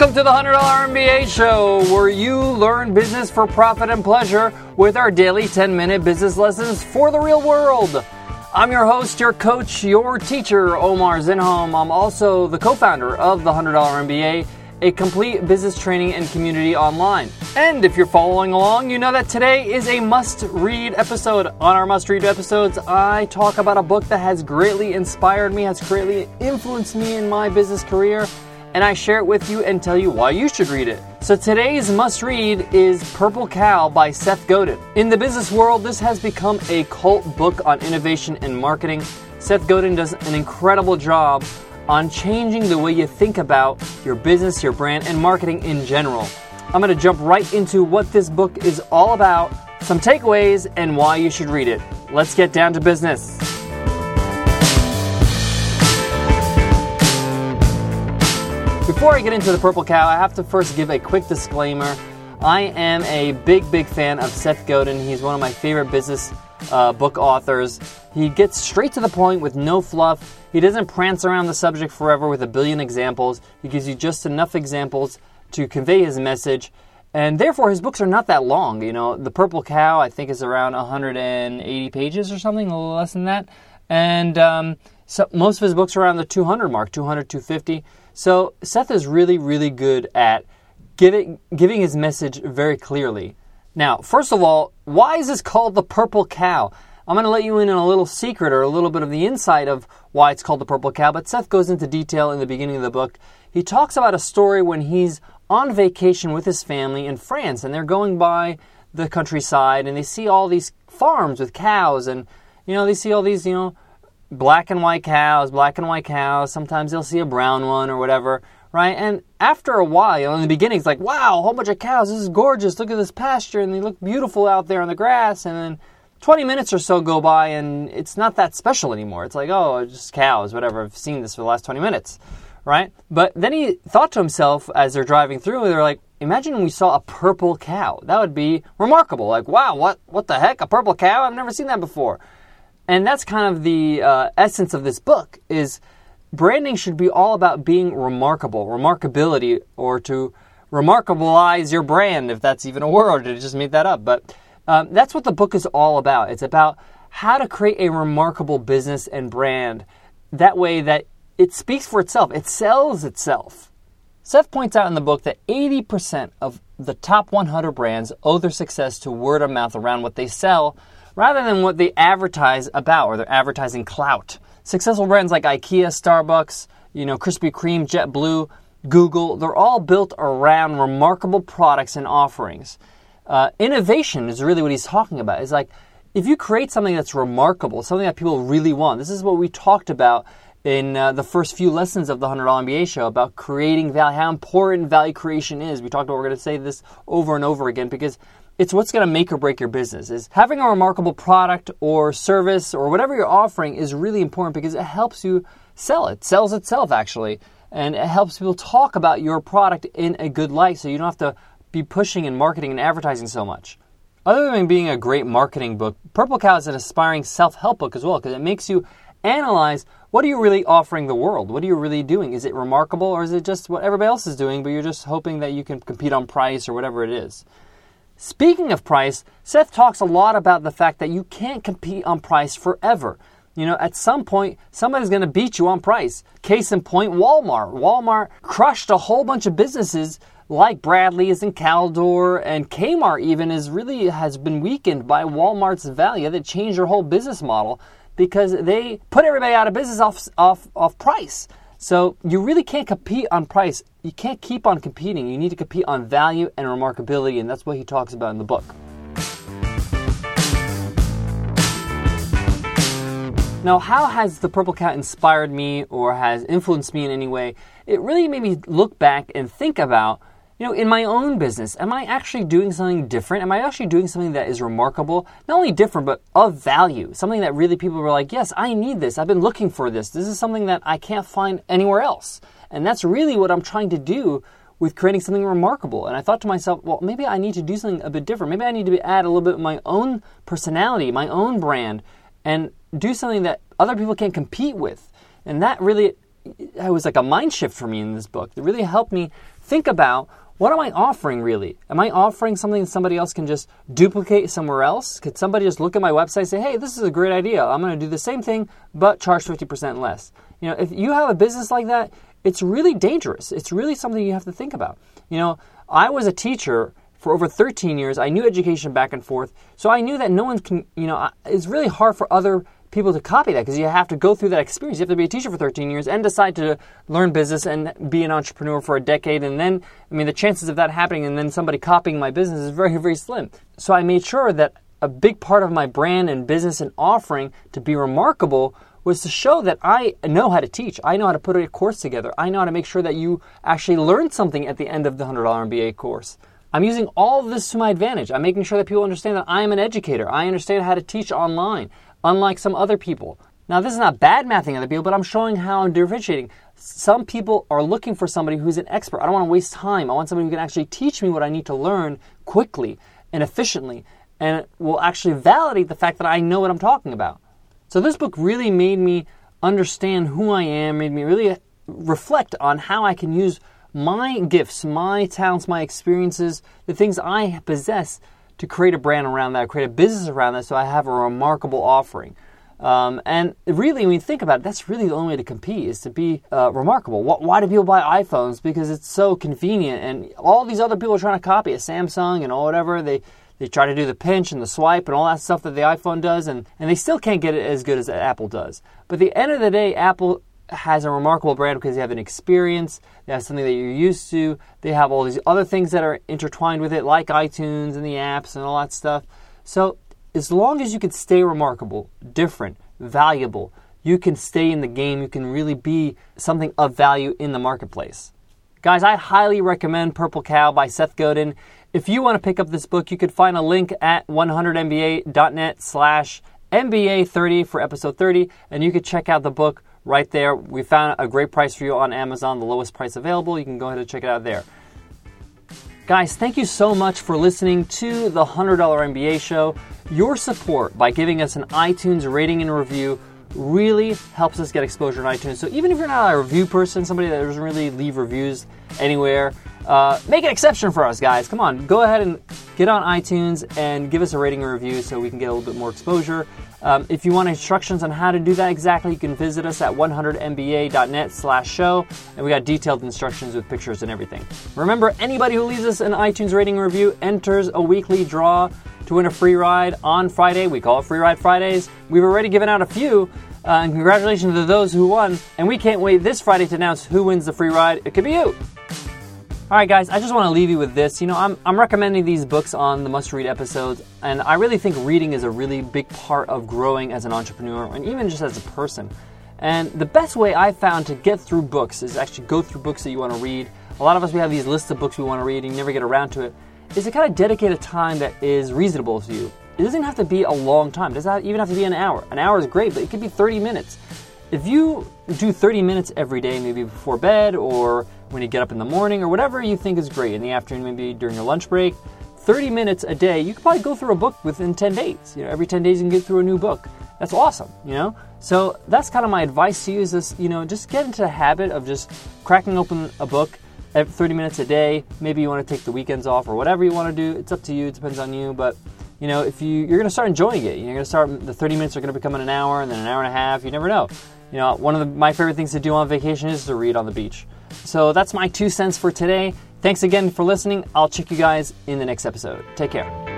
Welcome to the $100 MBA show, where you learn business for profit and pleasure with our daily 10 minute business lessons for the real world. I'm your host, your coach, your teacher, Omar Zenhom. I'm also the co founder of the $100 MBA, a complete business training and community online. And if you're following along, you know that today is a must read episode. On our must read episodes, I talk about a book that has greatly inspired me, has greatly influenced me in my business career and I share it with you and tell you why you should read it. So today's must read is Purple Cow by Seth Godin. In the business world, this has become a cult book on innovation and marketing. Seth Godin does an incredible job on changing the way you think about your business, your brand, and marketing in general. I'm going to jump right into what this book is all about, some takeaways, and why you should read it. Let's get down to business. Before I get into the Purple Cow, I have to first give a quick disclaimer. I am a big, big fan of Seth Godin. He's one of my favorite business uh, book authors. He gets straight to the point with no fluff. He doesn't prance around the subject forever with a billion examples. He gives you just enough examples to convey his message. And therefore, his books are not that long. You know, The Purple Cow, I think, is around 180 pages or something, a little less than that. And um, so most of his books are around the 200 mark, 200, 250. So Seth is really, really good at giving, giving his message very clearly. Now, first of all, why is this called the purple cow? I'm going to let you in on a little secret or a little bit of the insight of why it's called the purple cow, but Seth goes into detail in the beginning of the book. He talks about a story when he's on vacation with his family in France and they're going by the countryside and they see all these farms with cows and you know they see all these you know black and white cows, black and white cows. Sometimes they'll see a brown one or whatever, right? And after a while, in the beginning, it's like, wow, a whole bunch of cows. This is gorgeous. Look at this pasture, and they look beautiful out there on the grass. And then 20 minutes or so go by, and it's not that special anymore. It's like, oh, just cows, whatever. I've seen this for the last 20 minutes, right? But then he thought to himself as they're driving through, they're like, imagine we saw a purple cow. That would be remarkable. Like, wow, what, what the heck? A purple cow? I've never seen that before. And that's kind of the uh, essence of this book is branding should be all about being remarkable, remarkability, or to remarkableize your brand, if that's even a word. I just made that up. But um, that's what the book is all about. It's about how to create a remarkable business and brand that way that it speaks for itself, it sells itself. Seth points out in the book that 80% of the top 100 brands owe their success to word of mouth around what they sell rather than what they advertise about or their advertising clout. Successful brands like IKEA, Starbucks, you know, Krispy Kreme, JetBlue, Google, they're all built around remarkable products and offerings. Uh, innovation is really what he's talking about. It's like if you create something that's remarkable, something that people really want. This is what we talked about in uh, the first few lessons of the $100 MBA show about creating value, how important value creation is. We talked about, we're going to say this over and over again because it's what's going to make or break your business. Is having a remarkable product or service or whatever you're offering is really important because it helps you sell it. sells itself actually, and it helps people talk about your product in a good light, so you don't have to be pushing and marketing and advertising so much. Other than being a great marketing book, Purple Cow is an aspiring self-help book as well because it makes you analyze what are you really offering the world? What are you really doing? Is it remarkable or is it just what everybody else is doing, but you're just hoping that you can compete on price or whatever it is? Speaking of price, Seth talks a lot about the fact that you can't compete on price forever. You know, at some point, somebody's going to beat you on price. Case in point, Walmart. Walmart crushed a whole bunch of businesses like Bradlees and Caldor and Kmart even is really has been weakened by Walmart's value that changed their whole business model because they put everybody out of business off off off price. So you really can't compete on price. You can't keep on competing. You need to compete on value and remarkability, and that's what he talks about in the book. Now, how has the Purple Cat inspired me or has influenced me in any way? It really made me look back and think about you know, in my own business, am I actually doing something different? Am I actually doing something that is remarkable? Not only different, but of value. Something that really people were like, yes, I need this. I've been looking for this. This is something that I can't find anywhere else. And that's really what I'm trying to do with creating something remarkable. And I thought to myself, well, maybe I need to do something a bit different. Maybe I need to add a little bit of my own personality, my own brand, and do something that other people can't compete with. And that really it was like a mind shift for me in this book. It really helped me think about what am I offering really? Am I offering something somebody else can just duplicate somewhere else? Could somebody just look at my website and say, hey, this is a great idea. I'm going to do the same thing, but charge 50% less? You know, if you have a business like that, it's really dangerous. It's really something you have to think about. You know, I was a teacher for over 13 years. I knew education back and forth. So I knew that no one can, you know, it's really hard for other people to copy that because you have to go through that experience. You have to be a teacher for 13 years and decide to learn business and be an entrepreneur for a decade. And then, I mean, the chances of that happening and then somebody copying my business is very, very slim. So I made sure that a big part of my brand and business and offering to be remarkable was to show that I know how to teach. I know how to put a course together. I know how to make sure that you actually learn something at the end of the $100 MBA course. I'm using all of this to my advantage. I'm making sure that people understand that I am an educator. I understand how to teach online unlike some other people. Now, this is not bad mathing other people, but I'm showing how I'm differentiating. Some people are looking for somebody who's an expert. I don't want to waste time. I want somebody who can actually teach me what I need to learn quickly and efficiently and will actually validate the fact that I know what I'm talking about. So, this book really made me understand who I am, made me really uh, reflect on how I can use my gifts, my talents, my experiences, the things I possess to create a brand around that, create a business around that, so I have a remarkable offering. Um, and really, when you think about it, that's really the only way to compete is to be uh, remarkable. Why do people buy iPhones? Because it's so convenient, and all these other people are trying to copy it. Samsung and all whatever they they try to do the pinch and the swipe and all that stuff that the iPhone does, and, and they still can't get it as good as Apple does. But at the end of the day, Apple has a remarkable brand because they have an experience, they have something that you're used to, they have all these other things that are intertwined with it, like iTunes and the apps and all that stuff. So, as long as you can stay remarkable, different, valuable, you can stay in the game, you can really be something of value in the marketplace. Guys, I highly recommend Purple Cow by Seth Godin. If you want to pick up this book, you could find a link at 100mba.net slash MBA30 for episode 30, and you could check out the book right there. We found a great price for you on Amazon, the lowest price available. You can go ahead and check it out there. Guys, thank you so much for listening to the $100 MBA show. Your support by giving us an iTunes rating and review really helps us get exposure on iTunes. So even if you're not a review person, somebody that doesn't really leave reviews anywhere, uh, make an exception for us, guys. Come on, go ahead and get on iTunes and give us a rating and review so we can get a little bit more exposure. Um, if you want instructions on how to do that exactly, you can visit us at 100mba.net slash show, and we got detailed instructions with pictures and everything. Remember, anybody who leaves us an iTunes rating review enters a weekly draw to win a free ride on Friday. We call it Free Ride Fridays. We've already given out a few, uh, and congratulations to those who won. And we can't wait this Friday to announce who wins the free ride. It could be you. All right, guys, I just want to leave you with this. You know, I'm, I'm recommending these books on the must read episodes, and I really think reading is a really big part of growing as an entrepreneur and even just as a person. And the best way I found to get through books is actually go through books that you want to read. A lot of us, we have these lists of books we want to read and you never get around to it, is to kind of dedicate a time that is reasonable to you. It doesn't have to be a long time, it doesn't even have to be an hour. An hour is great, but it could be 30 minutes. If you do 30 minutes every day, maybe before bed or when you get up in the morning or whatever you think is great in the afternoon, maybe during your lunch break, 30 minutes a day, you could probably go through a book within 10 days. You know, every 10 days you can get through a new book. That's awesome, you know? So that's kind of my advice to you is this, you know, just get into the habit of just cracking open a book at 30 minutes a day. Maybe you want to take the weekends off or whatever you want to do. It's up to you. It depends on you, but you know, if you you're going to start enjoying it, you're going to start the 30 minutes are going to become an hour and then an hour and a half. You never know. You know, one of the, my favorite things to do on vacation is to read on the beach. So that's my two cents for today. Thanks again for listening. I'll check you guys in the next episode. Take care.